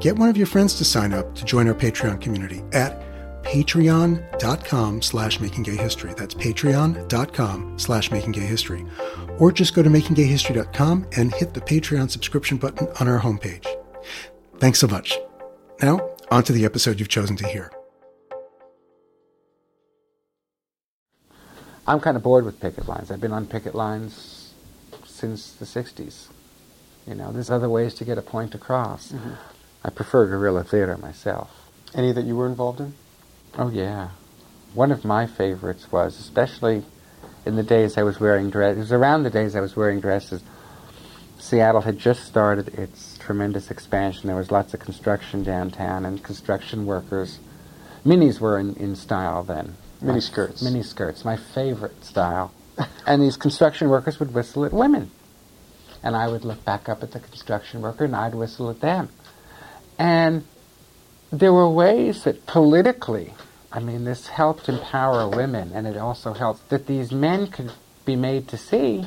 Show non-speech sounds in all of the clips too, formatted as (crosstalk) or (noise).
get one of your friends to sign up to join our Patreon community at patreon.com slash makinggayhistory. That's patreon.com slash makinggayhistory. Or just go to makinggayhistory.com and hit the Patreon subscription button on our homepage. Thanks so much. Now, on to the episode you've chosen to hear. I'm kind of bored with picket lines. I've been on picket lines since the 60s. You know, there's other ways to get a point across. Mm-hmm. I prefer guerrilla theater myself. Any that you were involved in? Oh, yeah. One of my favorites was, especially in the days I was wearing dresses, it was around the days I was wearing dresses, Seattle had just started its tremendous expansion. There was lots of construction downtown and construction workers. Minis were in, in style then. Mini skirts. Mini skirts, my favorite style. (laughs) and these construction workers would whistle at women. And I would look back up at the construction worker and I'd whistle at them. And there were ways that politically, I mean, this helped empower women, and it also helped that these men could be made to see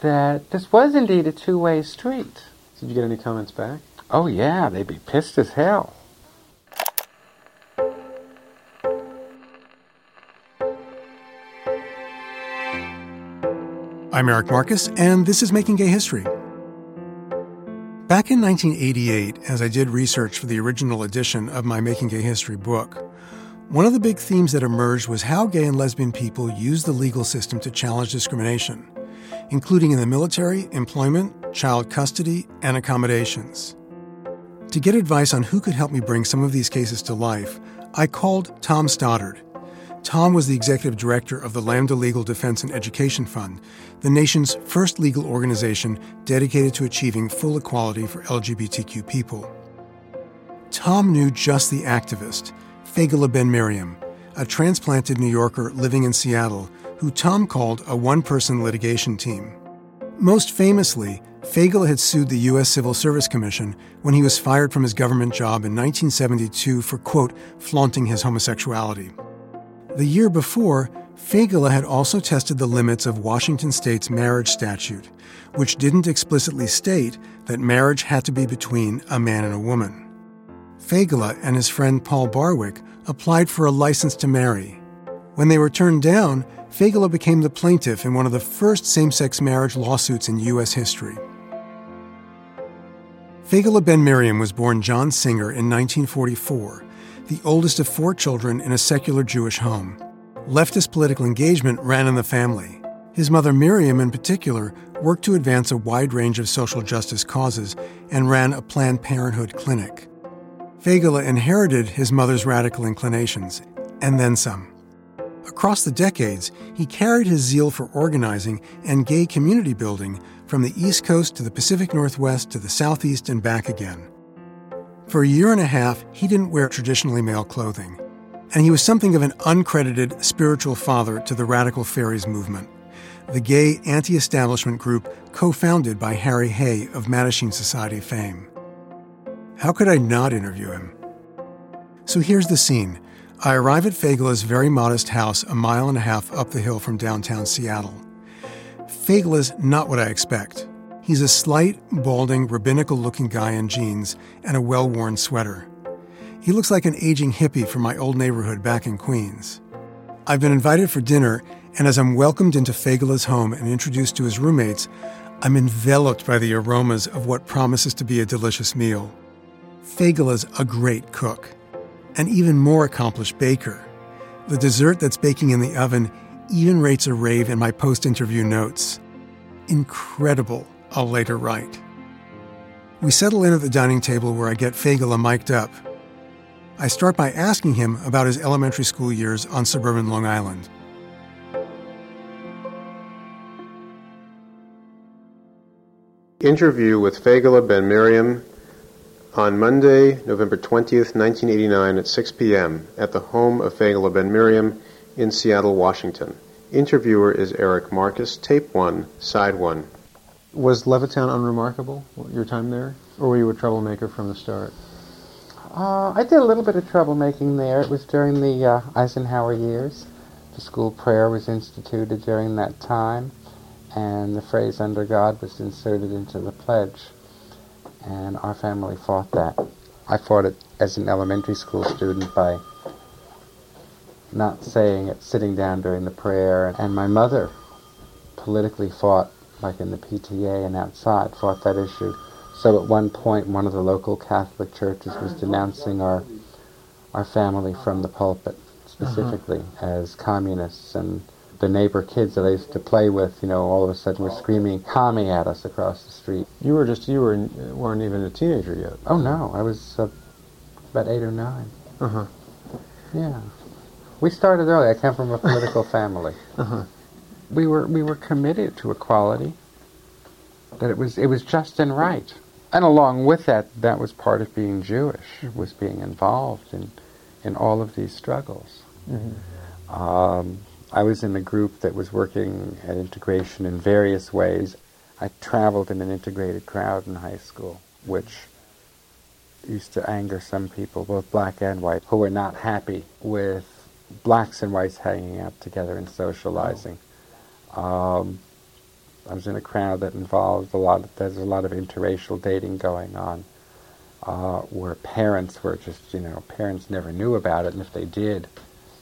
that this was indeed a two way street. Did you get any comments back? Oh, yeah, they'd be pissed as hell. I'm Eric Marcus, and this is Making Gay History. Back in 1988, as I did research for the original edition of my Making Gay History book, one of the big themes that emerged was how gay and lesbian people use the legal system to challenge discrimination, including in the military, employment, child custody, and accommodations. To get advice on who could help me bring some of these cases to life, I called Tom Stoddard, Tom was the executive director of the Lambda Legal Defense and Education Fund, the nation's first legal organization dedicated to achieving full equality for LGBTQ people. Tom knew just the activist, Faygele Ben-Miriam, a transplanted New Yorker living in Seattle, who Tom called a one person litigation team. Most famously, Faygele had sued the U.S. Civil Service Commission when he was fired from his government job in 1972 for, quote, flaunting his homosexuality. The year before, Faygele had also tested the limits of Washington state's marriage statute, which didn't explicitly state that marriage had to be between a man and a woman. Faygele and his friend Paul Barwick applied for a license to marry. When they were turned down, Faygele became the plaintiff in one of the first same sex marriage lawsuits in U.S. history. Faygele Ben-Miriam was born John Singer in 1944 the oldest of four children in a secular Jewish home. Leftist political engagement ran in the family. His mother, Miriam, in particular, worked to advance a wide range of social justice causes and ran a Planned Parenthood clinic. Faygele inherited his mother's radical inclinations, and then some. Across the decades, he carried his zeal for organizing and gay community building from the East Coast to the Pacific Northwest to the Southeast and back again. For a year and a half, he didn't wear traditionally male clothing, and he was something of an uncredited spiritual father to the Radical Faeries movement, the gay anti establishment group co founded by Harry Hay of Mattachine Society fame. How could I not interview him? So here's the scene. I arrive at Faygele's very modest house a mile and a half up the hill from downtown Seattle. Faygele's not what I expect. He's a slight, balding, rabbinical looking guy in jeans and a well worn sweater. He looks like an aging hippie from my old neighborhood back in Queens. I've been invited for dinner, and as I'm welcomed into Faygele's home and introduced to his roommates, I'm enveloped by the aromas of what promises to be a delicious meal. Faygele's a great cook, an even more accomplished baker. The dessert that's baking in the oven even rates a rave in my post interview notes. Incredible, I'll later write. We settle in at the dining table where I get Faygele mic'd up. I start by asking him about his elementary school years on suburban Long Island. Interview with Faygele Ben Miriam on Monday, November 20th, 1989 at 6 p.m. at the home of Faygele Ben Miriam in Seattle, Washington. Interviewer is Eric Marcus, tape 1, side 1. Was Levittown unremarkable, your time there? Or were you a troublemaker from the start? Uh, I did a little bit of troublemaking there. It was during the uh, Eisenhower years. The school prayer was instituted during that time, and the phrase under God was inserted into the pledge. And our family fought that. I fought it as an elementary school student by not saying it, sitting down during the prayer. And my mother politically fought, like in the PTA and outside, fought that issue. So at one point, one of the local Catholic churches was denouncing our our family from the pulpit, specifically uh-huh. as communists, and the neighbor kids that I used to play with, you know, all of a sudden were screaming "commie" at us across the street. You were just you were weren't even a teenager yet. Oh no, I was uh, about eight or nine. Uh huh. Yeah, we started early. I came from a political family. Uh huh. We were we were committed to equality. That it was it was just and right and along with that, that was part of being Jewish, was being involved in, in all of these struggles. Mm-hmm. Um, I was in a group that was working at integration in various ways. I traveled in an integrated crowd in high school, which used to anger some people, both black and white, who were not happy with blacks and whites hanging out together and socializing. Um, I was in a crowd that involved a lot. Of, there's a lot of interracial dating going on, uh, where parents were just, you know, parents never knew about it, and if they did,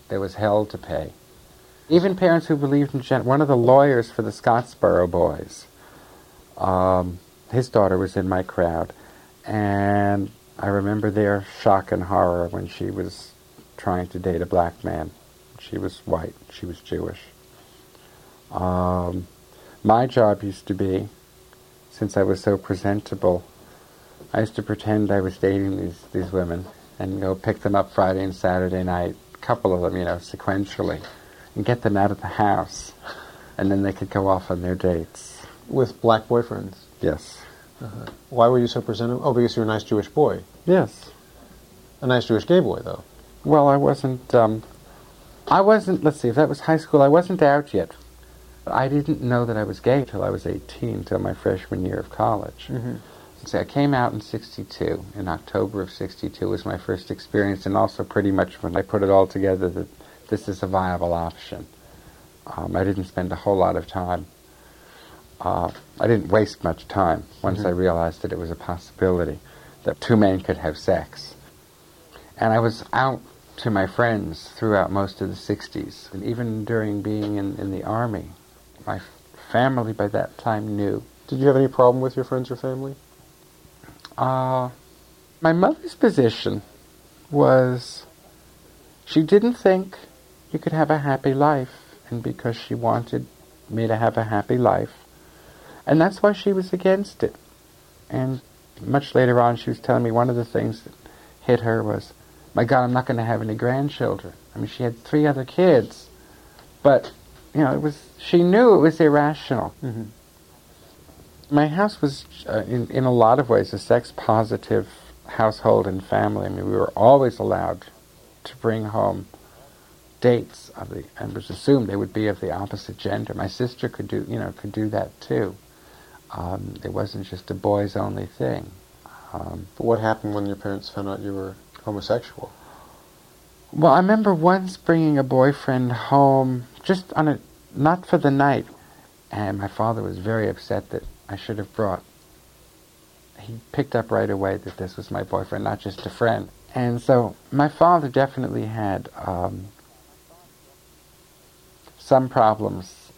there was hell to pay. Even parents who believed in gen- one of the lawyers for the Scottsboro boys, um, his daughter was in my crowd, and I remember their shock and horror when she was trying to date a black man. She was white. She was Jewish. Um, my job used to be, since I was so presentable, I used to pretend I was dating these, these women and go pick them up Friday and Saturday night, a couple of them, you know, sequentially, and get them out of the house. And then they could go off on their dates. With black boyfriends? Yes. Uh-huh. Why were you so presentable? Oh, because you're a nice Jewish boy. Yes. A nice Jewish gay boy, though. Well, I wasn't. Um, I wasn't. Let's see. If that was high school, I wasn't out yet. I didn't know that I was gay until I was 18, until my freshman year of college. Mm-hmm. So I came out in 62. In October of 62 was my first experience, and also pretty much when I put it all together that this is a viable option. Um, I didn't spend a whole lot of time. Uh, I didn't waste much time once mm-hmm. I realized that it was a possibility that two men could have sex. And I was out to my friends throughout most of the 60s, and even during being in, in the Army my family by that time knew. Did you have any problem with your friends or family? Uh, my mother's position was she didn't think you could have a happy life, and because she wanted me to have a happy life, and that's why she was against it. And much later on, she was telling me one of the things that hit her was, my God, I'm not going to have any grandchildren. I mean, she had three other kids, but you know, it was. She knew it was irrational. Mm-hmm. My house was, uh, in in a lot of ways, a sex positive household and family. I mean, we were always allowed to bring home dates of the, and it was assumed they would be of the opposite gender. My sister could do, you know, could do that too. Um, it wasn't just a boys only thing. Um, but what happened when your parents found out you were homosexual? Well, I remember once bringing a boyfriend home just on a not for the night. And my father was very upset that I should have brought. He picked up right away that this was my boyfriend, not just a friend. And so my father definitely had um, some problems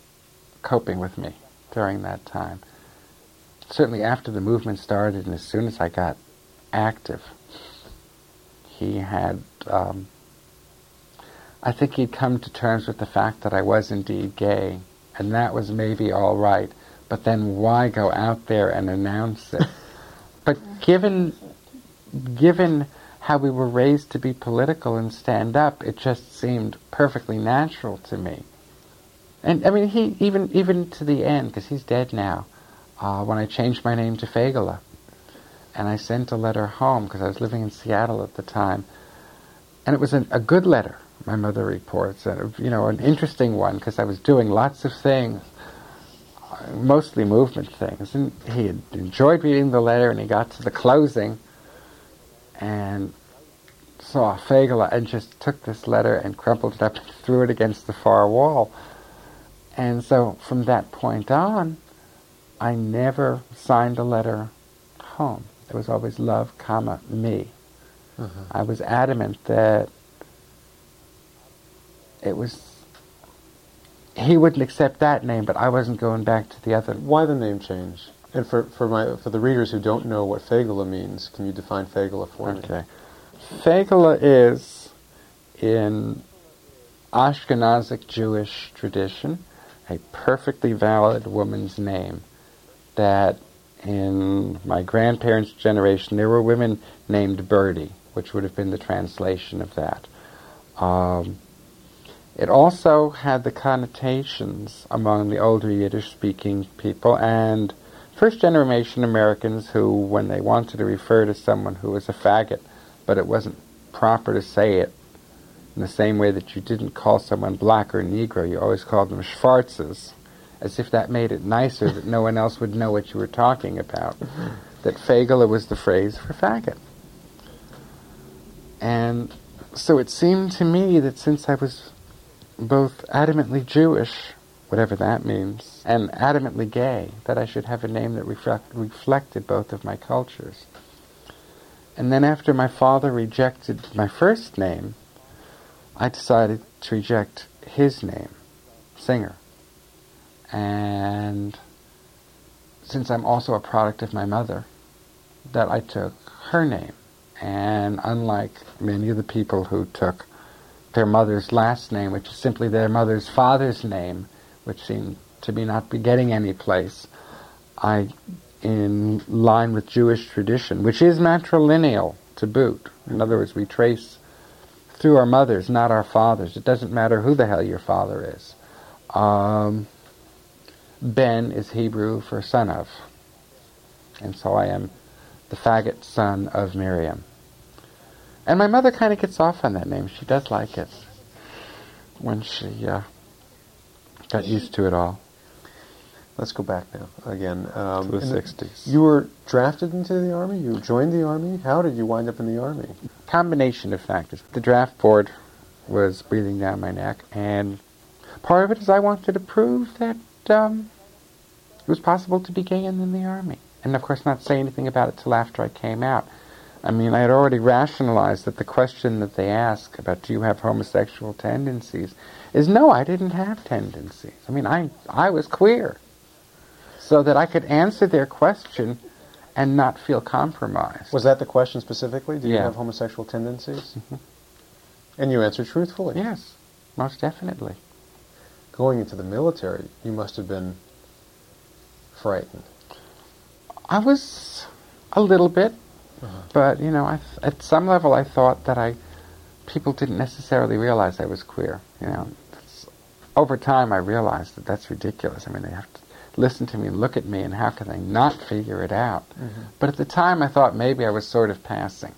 coping with me during that time. Certainly after the movement started and as soon as I got active, he had, um, I think he'd come to terms with the fact that I was indeed gay, and that was maybe all right. But then why go out there and announce it? (laughs) but given, given how we were raised to be political and stand up, it just seemed perfectly natural to me. And I mean, he even even to the end, because he's dead now. Uh, when I changed my name to Faygele, and I sent a letter home because I was living in Seattle at the time, and it was an, a good letter. My mother reports, and you know, an interesting one because I was doing lots of things, mostly movement things, and he had enjoyed reading the letter, and he got to the closing, and saw Faygele and just took this letter and crumpled it up and threw it against the far wall. And so from that point on, I never signed a letter home. It was always love, comma, me. Uh-huh. I was adamant that it was he wouldn't accept that name, but I wasn't going back to the other. Why the name change? And for, for my for the readers who don't know what Faygele means, can you define Faygele for okay. me? Okay. Faygele is in Ashkenazic Jewish tradition a perfectly valid woman's name that in my grandparents' generation there were women named Birdie, which would have been the translation of that. Um, it also had the connotations among the older Yiddish speaking people and first generation Americans who, when they wanted to refer to someone who was a faggot, but it wasn't proper to say it in the same way that you didn't call someone black or Negro, you always called them Schwarzes, as if that made it nicer that no one else would know what you were talking about. That Faygele was the phrase for faggot. And so it seemed to me that since I was both adamantly Jewish, whatever that means, and adamantly gay, that I should have a name that reflect, reflected both of my cultures. And then after my father rejected my first name, I decided to reject his name, Singer. And since I'm also a product of my mother, that I took her name. And unlike many of the people who took their mother's last name, which is simply their mother's father's name, which seemed to be not be getting any place, I, in line with Jewish tradition, which is matrilineal to boot. In other words, we trace through our mothers, not our fathers. It doesn't matter who the hell your father is. Um, ben is Hebrew for son of. And so I am the faggot son of Miriam. And my mother kind of gets off on that name. She does like it when she uh, got used to it all. Let's go back now again. Um, to the 60s. You were drafted into the Army? You joined the Army? How did you wind up in the Army? Combination of factors. The draft board was breathing down my neck, and part of it is I wanted to prove that um, it was possible to be gay and in the Army. And of course, not say anything about it till after I came out. I mean, I had already rationalized that the question that they ask about do you have homosexual tendencies is no, I didn't have tendencies. I mean, I, I was queer so that I could answer their question and not feel compromised. Was that the question specifically? Do yeah. you have homosexual tendencies? Mm-hmm. And you answered truthfully. Yes, most definitely. Going into the military, you must have been frightened. I was a little bit, uh-huh. but you know, th- at some level, I thought that I people didn't necessarily realize I was queer. You know, over time, I realized that that's ridiculous. I mean, they have to listen to me, look at me, and how can they not figure it out? Mm-hmm. But at the time, I thought maybe I was sort of passing.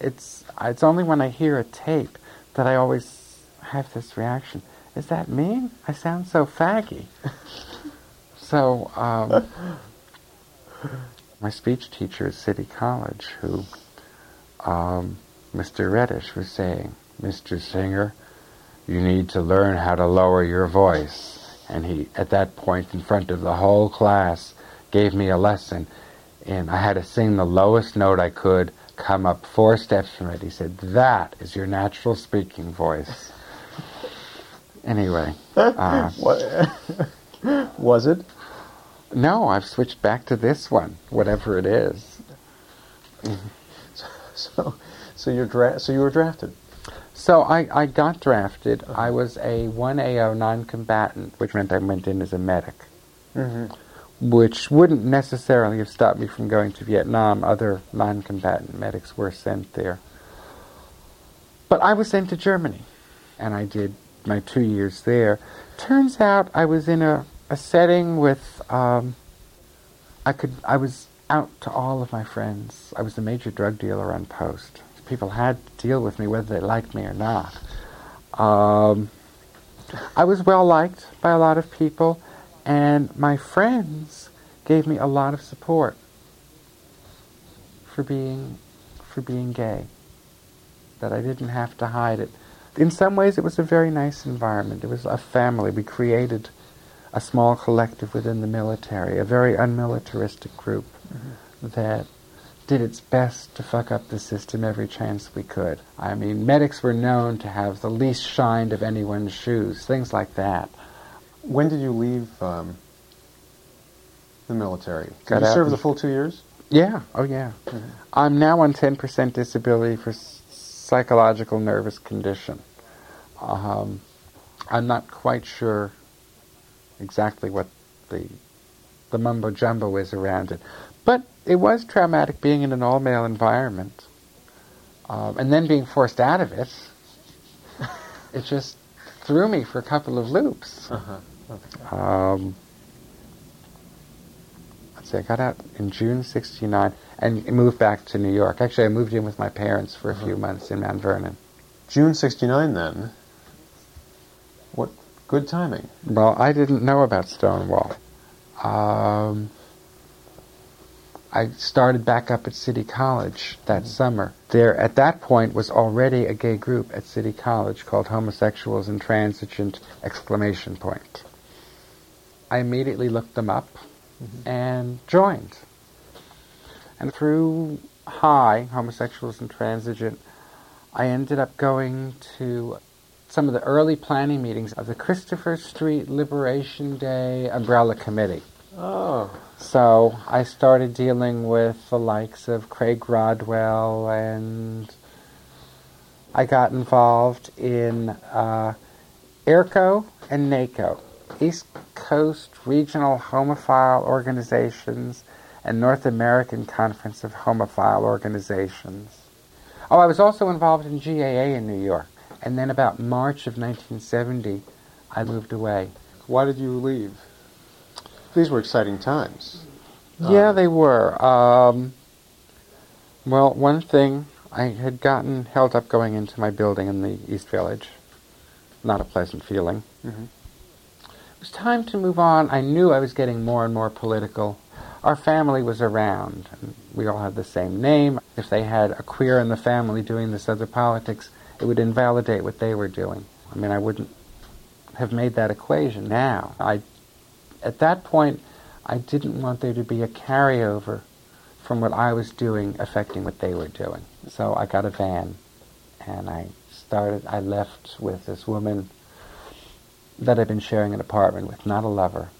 It's it's only when I hear a tape that I always have this reaction. Is that me? I sound so faggy. (laughs) so um, my speech teacher at City College, who um, Mr. Reddish was saying, Mr. Singer, you need to learn how to lower your voice and he, at that point, in front of the whole class, gave me a lesson. And I had to sing the lowest note I could, come up four steps from it. He said, That is your natural speaking voice. (laughs) anyway. (laughs) Uh, (laughs) Was it? No, I've switched back to this one, whatever it is. (laughs) So, So you're dra- so you were drafted. So I, I got drafted. I was a 1AO non-combatant, which meant I went in as a medic, Mm-hmm. which wouldn't necessarily have stopped me from going to Vietnam. Other non-combatant medics were sent there. But I was sent to Germany, and I did my two years there. Turns out I was in a, a setting with, um, I could, I was out to all of my friends. I was a major drug dealer on post. People had to deal with me whether they liked me or not. Um, I was well liked by a lot of people, and my friends gave me a lot of support for being for being gay. That I didn't have to hide it. In some ways, it was a very nice environment. It was a family. We created a small collective within the military, a very unmilitaristic group that did its best to fuck up the system every chance we could. I mean, medics were known to have the least shined of anyone's shoes, things like that. When did you leave um, the military? Did you serve the full two years? Yeah, oh yeah. I'm now on 10% disability for s- psychological nervous condition. Um, I'm not quite sure exactly what the the mumbo jumbo is around it, but it was traumatic being in an all male environment, um, and then being forced out of it. (laughs) it just threw me for a couple of loops. Uh-huh. Um, let's see, I got out in June '69 and moved back to New York. Actually, I moved in with my parents for a few months in Mount Vernon. June '69. Then. Good timing? Well, I didn't know about Stonewall. Um, I started back up at City College that summer. There, at that point, was already a gay group at City College called Homosexuals Intransigent! Exclamation point. I immediately looked them up and joined. And through High, Homosexuals Intransigent, I ended up going to some of the early planning meetings of the Christopher Street Liberation Day Umbrella Committee. Oh. So I started dealing with the likes of Craig Rodwell, and I got involved in uh, ERCHO and NACHO, East Coast Regional Homophile Organizations and North American Conference of Homophile Organizations. Oh, I was also involved in GAA in New York. And then about March of 1970, I moved away. Why did you leave? These were exciting times. Yeah, they were. Um, well, one thing, I had gotten held up going into my building in the East Village. Not a pleasant feeling. Mhm. It was time to move on. I knew I was getting more and more political. Our family was around. And we all had the same name. If they had a queer in the family doing this other politics, it would invalidate what they were doing. I mean, I wouldn't have made that equation now. I, at that point, I didn't want there to be a carryover from what I was doing affecting what they were doing. So I got a van and I started, I left with this woman that I'd been sharing an apartment with, not a lover.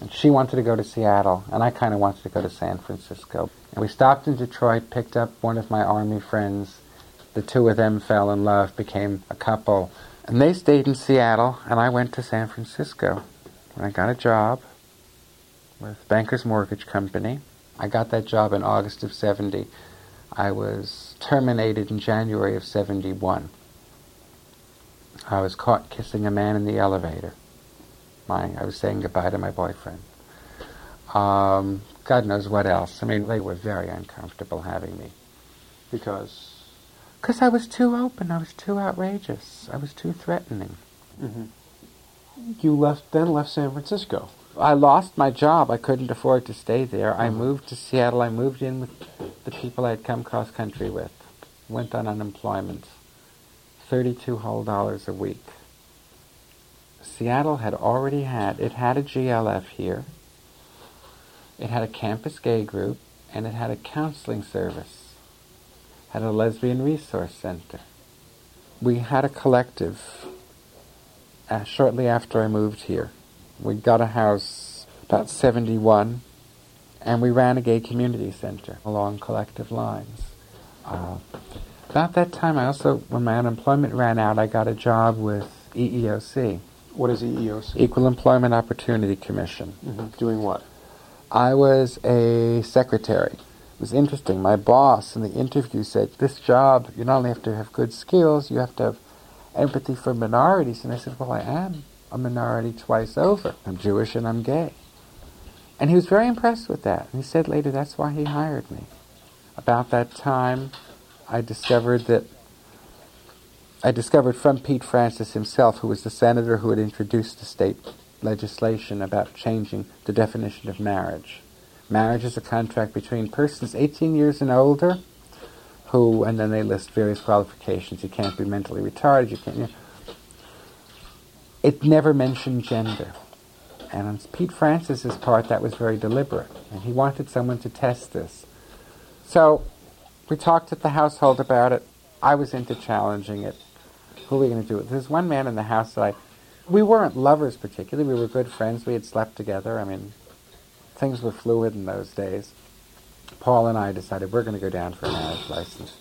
And she wanted to go to Seattle, and I kind of wanted to go to San Francisco. And we stopped in Detroit, picked up one of my army friends. The two of them fell in love, became a couple. And they stayed in Seattle, and I went to San Francisco. And I got a job with Bankers Mortgage Company. I got that job in August of 70. I was terminated in January of 71. I was caught kissing a man in the elevator. My, I was saying goodbye to my boyfriend. Um, God knows what else. I mean, they were very uncomfortable having me. Because. Because I was too open. I was too outrageous. I was too threatening. You left then left San Francisco. I lost my job. I couldn't afford to stay there. I Mhm. moved to Seattle. I moved in with the people I had come cross country with. Went on unemployment. 32 whole dollars a week. Seattle had already had, it had a GLF here. It had a campus gay group and it had a counseling service. Had a lesbian resource center. We had a collective uh, shortly after I moved here. We got a house about 71, and we ran a gay community center along collective lines. Uh, About that time, I also, when my unemployment ran out, I got a job with EEOC. What is EEOC? Equal Employment Opportunity Commission. Mm-hmm. Doing what? I was a secretary. It was interesting. My boss in the interview said, This job, you not only have to have good skills, you have to have empathy for minorities. And I said, Well, I am a minority twice over. I'm Jewish and I'm gay. And he was very impressed with that. And he said later that's why he hired me. About that time, I discovered that I discovered from Pete Francis himself, who was the senator who had introduced the state legislation about changing the definition of marriage. Marriage is a contract between persons 18 years and older, who, and then they list various qualifications. You can't be mentally retarded. You can't. You know. It never mentioned gender, and on Pete Francis's part, that was very deliberate, and he wanted someone to test this. So, we talked at the household about it. I was into challenging it. Who are we going to do it? There's one man in the house that I we weren't lovers particularly. We were good friends. We had slept together. I mean, things were fluid in those days. Paul and I decided we're going to go down for a marriage license.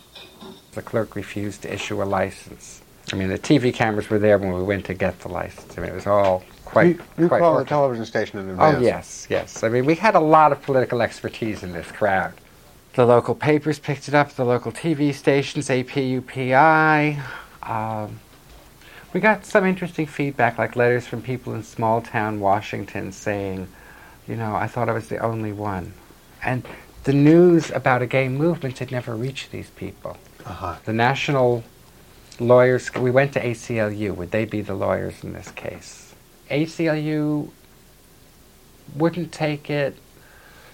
The clerk refused to issue a license. I mean, the TV cameras were there when we went to get the license. I mean, it was all quite. You, you quite call working. the television station in advance. Oh yes, yes. I mean, we had a lot of political expertise in this crowd. The local papers picked it up. The local TV stations, APUPI. Um, we got some interesting feedback, like letters from people in small town Washington saying, you know, I thought I was the only one. And the news about a gay movement had never reached these people. Uh-huh. The national lawyers, we went to ACLU. Would they be the lawyers in this case? ACLU wouldn't take it.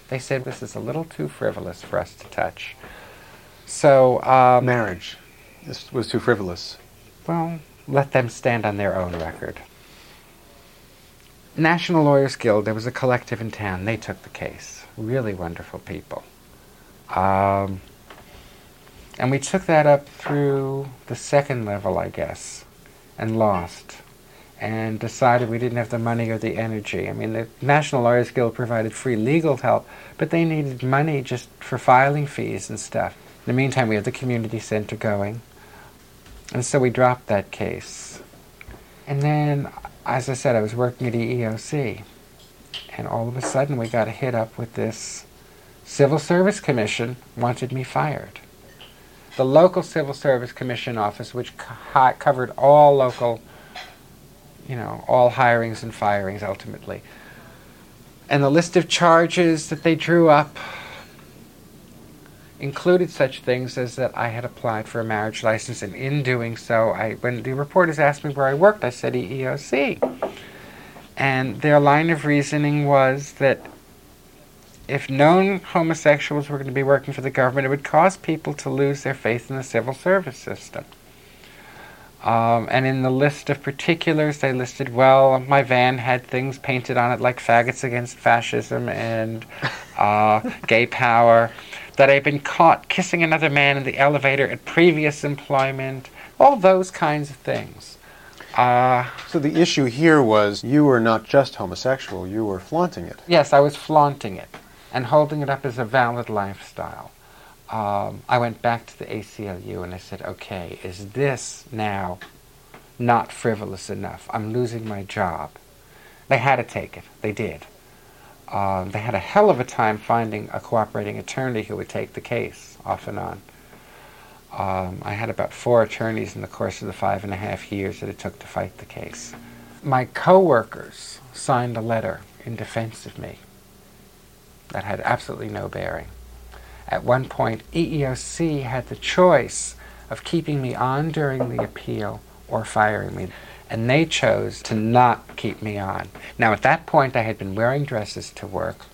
They said this is a little too frivolous for us to touch. So, um, Marriage. This was too frivolous. well, let them stand on their own record. National Lawyers Guild, there was a collective in town. They took the case. Really wonderful people. Um, and we took that up through the second level, I guess, and lost. And decided we didn't have the money or the energy. I mean, the National Lawyers Guild provided free legal help, but they needed money just for filing fees and stuff. In the meantime, we had the community center going. And so we dropped that case. And then, as I said, I was working at EEOC. And all of a sudden, we got a hit up with this Civil Service Commission wanted me fired. The local Civil Service Commission office, which co- covered all local, you know, all hirings and firings ultimately. And the list of charges that they drew up included such things as that I had applied for a marriage license, and in doing so, I, when the reporters asked me where I worked, I said EEOC. And their line of reasoning was that if known homosexuals were going to be working for the government, it would cause people to lose their faith in the civil service system. Um, and in the list of particulars, they listed, well, my van had things painted on it like faggots against fascism and uh, gay power, that I'd been caught kissing another man in the elevator at previous employment, all those kinds of things. Uh, So the issue here was you were not just homosexual, you were flaunting it. yes, I was flaunting it and holding it up as a valid lifestyle. Um, I went back to the ACLU and I said, okay, is this now not frivolous enough? I'm losing my job. They had to take it. They did. Um, they had a hell of a time finding a cooperating attorney who would take the case off and on. Um, I had about four attorneys in the course of the five and a half years that it took to fight the case. My coworkers signed a letter in defense of me that had absolutely no bearing. At one point, EEOC had the choice of keeping me on during the appeal or firing me, and they chose to not keep me on. Now, at that point, I had been wearing dresses to work.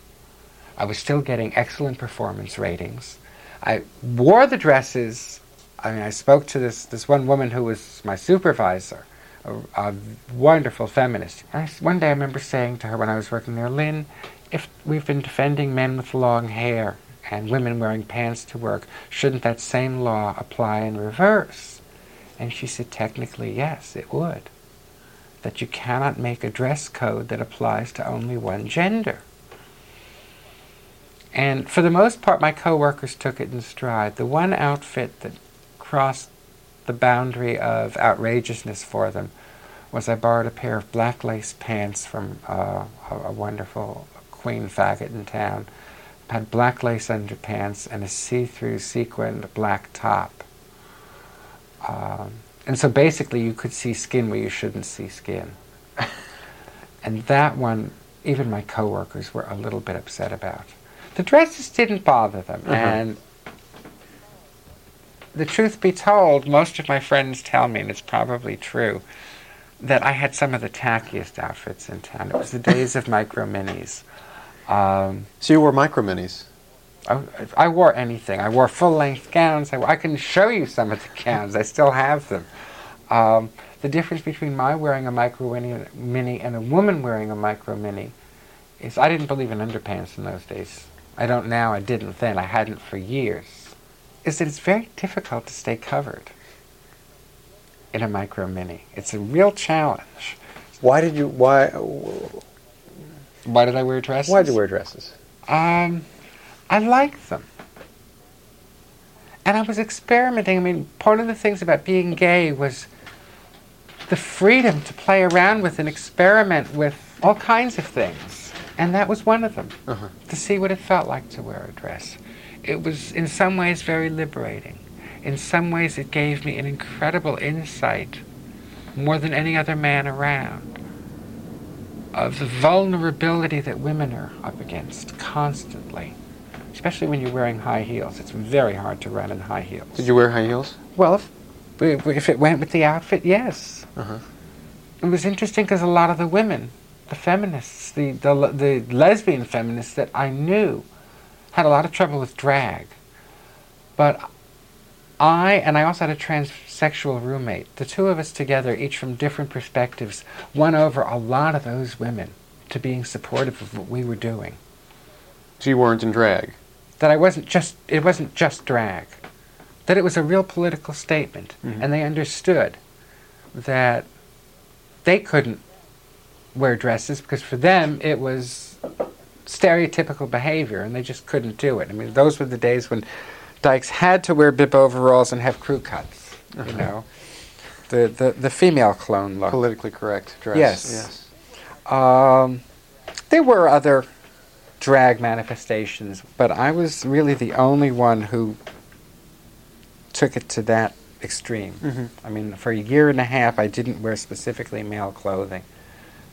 I was still getting excellent performance ratings. I wore the dresses. I mean, I spoke to this, this one woman who was my supervisor, a, a wonderful feminist. I one day I remember saying to her when I was working there, Lynn, if we've been defending men with long hair and women wearing pants to work, shouldn't that same law apply in reverse? And she said, technically, yes, it would. That you cannot make a dress code that applies to only one gender. And for the most part, my coworkers took it in stride. The one outfit that crossed the boundary of outrageousness for them was I borrowed a pair of black lace pants from uh, a, a wonderful queen faggot in town. Had black lace underpants and a see-through sequined black top. Um, and so basically you could see skin where you shouldn't see skin. and that one, even my coworkers were a little bit upset about. The dresses didn't bother them, Uh-huh. and the truth be told, most of my friends tell me, and it's probably true, that I had some of the tackiest outfits in town. It was the days of (laughs) micro minis. Um, So you wore micro minis. I, I wore anything. I wore full length gowns. I, I can show you some of the gowns. I still have them. Um, the difference between my wearing a micro mini, mini and a woman wearing a micro mini is I didn't believe in underpants in those days. I don't now. I didn't then. I hadn't for years. Is that it's very difficult to stay covered in a micro mini. It's a real challenge. Why did you why Why did I wear dresses? why did you wear dresses? Um, I like them. And I was experimenting. I mean, part of the things about being gay was the freedom to play around with and experiment with all kinds of things. And that was one of them, Uh-huh. to see what it felt like to wear a dress. It was, in some ways, very liberating. In some ways, it gave me an incredible insight, more than any other man around, of the vulnerability that women are up against constantly, especially when you're wearing high heels. It's very hard to run in high heels. Did you wear high heels? Well, if, if it went with the outfit, yes. Uh-huh. It was interesting because a lot of the women, the feminists, the, the, the lesbian feminists that I knew, had a lot of trouble with drag. But I, and I also had a transsexual roommate, the two of us together, each from different perspectives, won over a lot of those women to being supportive of what we were doing. So you weren't in drag. That I wasn't just, it wasn't just drag. That it was a real political statement. Mhm. And they understood that they couldn't wear dresses because for them it was stereotypical behavior and they just couldn't do it. I mean, those were the days when dykes had to wear bib overalls and have crew cuts, you Uh-huh. know. The, the, the female clone look. Politically correct dress. Yes. Yes. Um, there were other drag manifestations, but I was really the only one who took it to that extreme. Mhm. I mean, for a year and a half, I didn't wear specifically male clothing.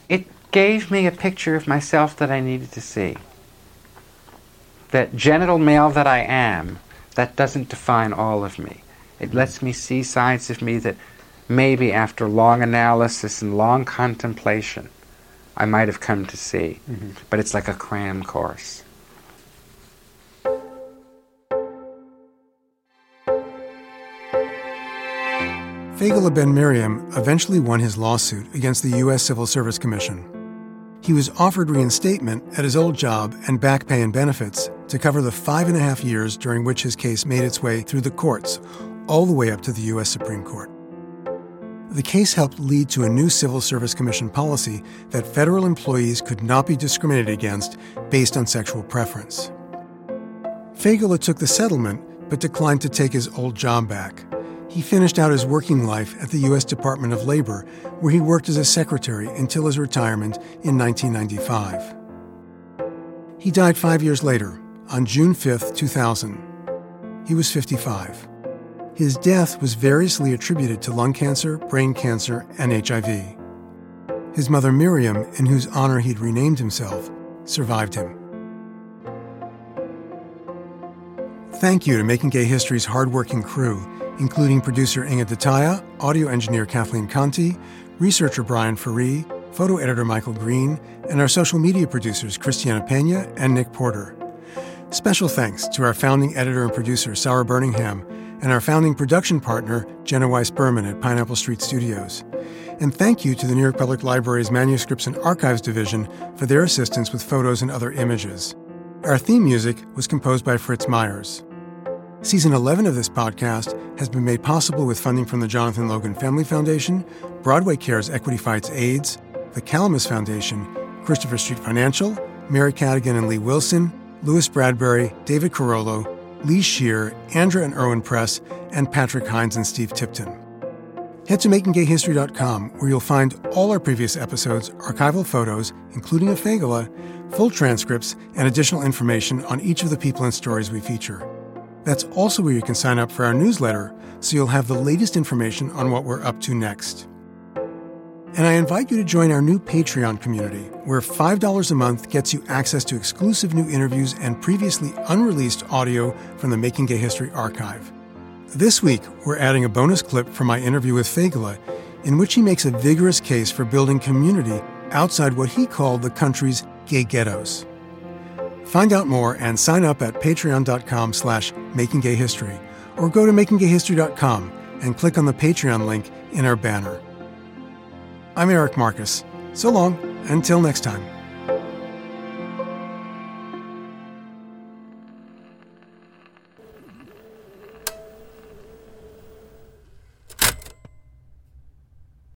It gave me a picture of myself that I needed to see. That genital male that I am, that doesn't define all of me. It lets me see sides of me that maybe after long analysis and long contemplation, I might have come to see. Mhm. But it's like a cram course. Fagel Ben Miriam eventually won his lawsuit against the U.S. Civil Service Commission. He was offered reinstatement at his old job and back pay and benefits to cover the five and a half years during which his case made its way through the courts, all the way up to the U.S. Supreme Court. The case helped lead to a new Civil Service Commission policy that federal employees could not be discriminated against based on sexual preference. Fagel took the settlement but declined to take his old job back. He finished out his working life at the U.S. Department of Labor, where he worked as a secretary until his retirement in 1995. He died five years later, on June 5, 2000. He was 55. His death was variously attributed to lung cancer, brain cancer, and HIV. His mother Miriam, in whose honor he'd renamed himself, survived him. Thank you to Making Gay History's hardworking crew, including producer Inge De Taeye, audio engineer Kathleen Conti, researcher Brian Ferree, photo editor Michael Green, and our social media producers Christiana Pena and Nick Porter. Special thanks to our founding editor and producer Sarah Birmingham and our founding production partner Jenna Weiss Berman at Pineapple Street Studios. And thank you to the New York Public Library's Manuscripts and Archives Division for their assistance with photos and other images. Our theme music was composed by Fritz Myers. Season 11 of this podcast has been made possible with funding from the Jonathan Logan Family Foundation, Broadway Cares Equity Fights AIDS, the Calamus Foundation, Christopher Street Financial, Mary Cadigan and Lee Wilson, Louis Bradbury, David Carollo, Lee Shear, Andra and Irwin Press, and Patrick Hines and Steve Tipton. Head to makinggayhistory.com where you'll find all our previous episodes, archival photos, including a Faygele, full transcripts, and additional information on each of the people and stories we feature. That's also where you can sign up for our newsletter so you'll have the latest information on what we're up to next. And I invite you to join our new Patreon community, where $5 a month gets you access to exclusive new interviews and previously unreleased audio from the Making Gay History archive. This week, we're adding a bonus clip from my interview with Faygele, in which he makes a vigorous case for building community outside what he called the country's gay ghettos. Find out more and sign up at patreon.com slash makinggayhistory or go to makinggayhistory.com and click on the Patreon link in our banner. I'm Eric Marcus. So long, until next time.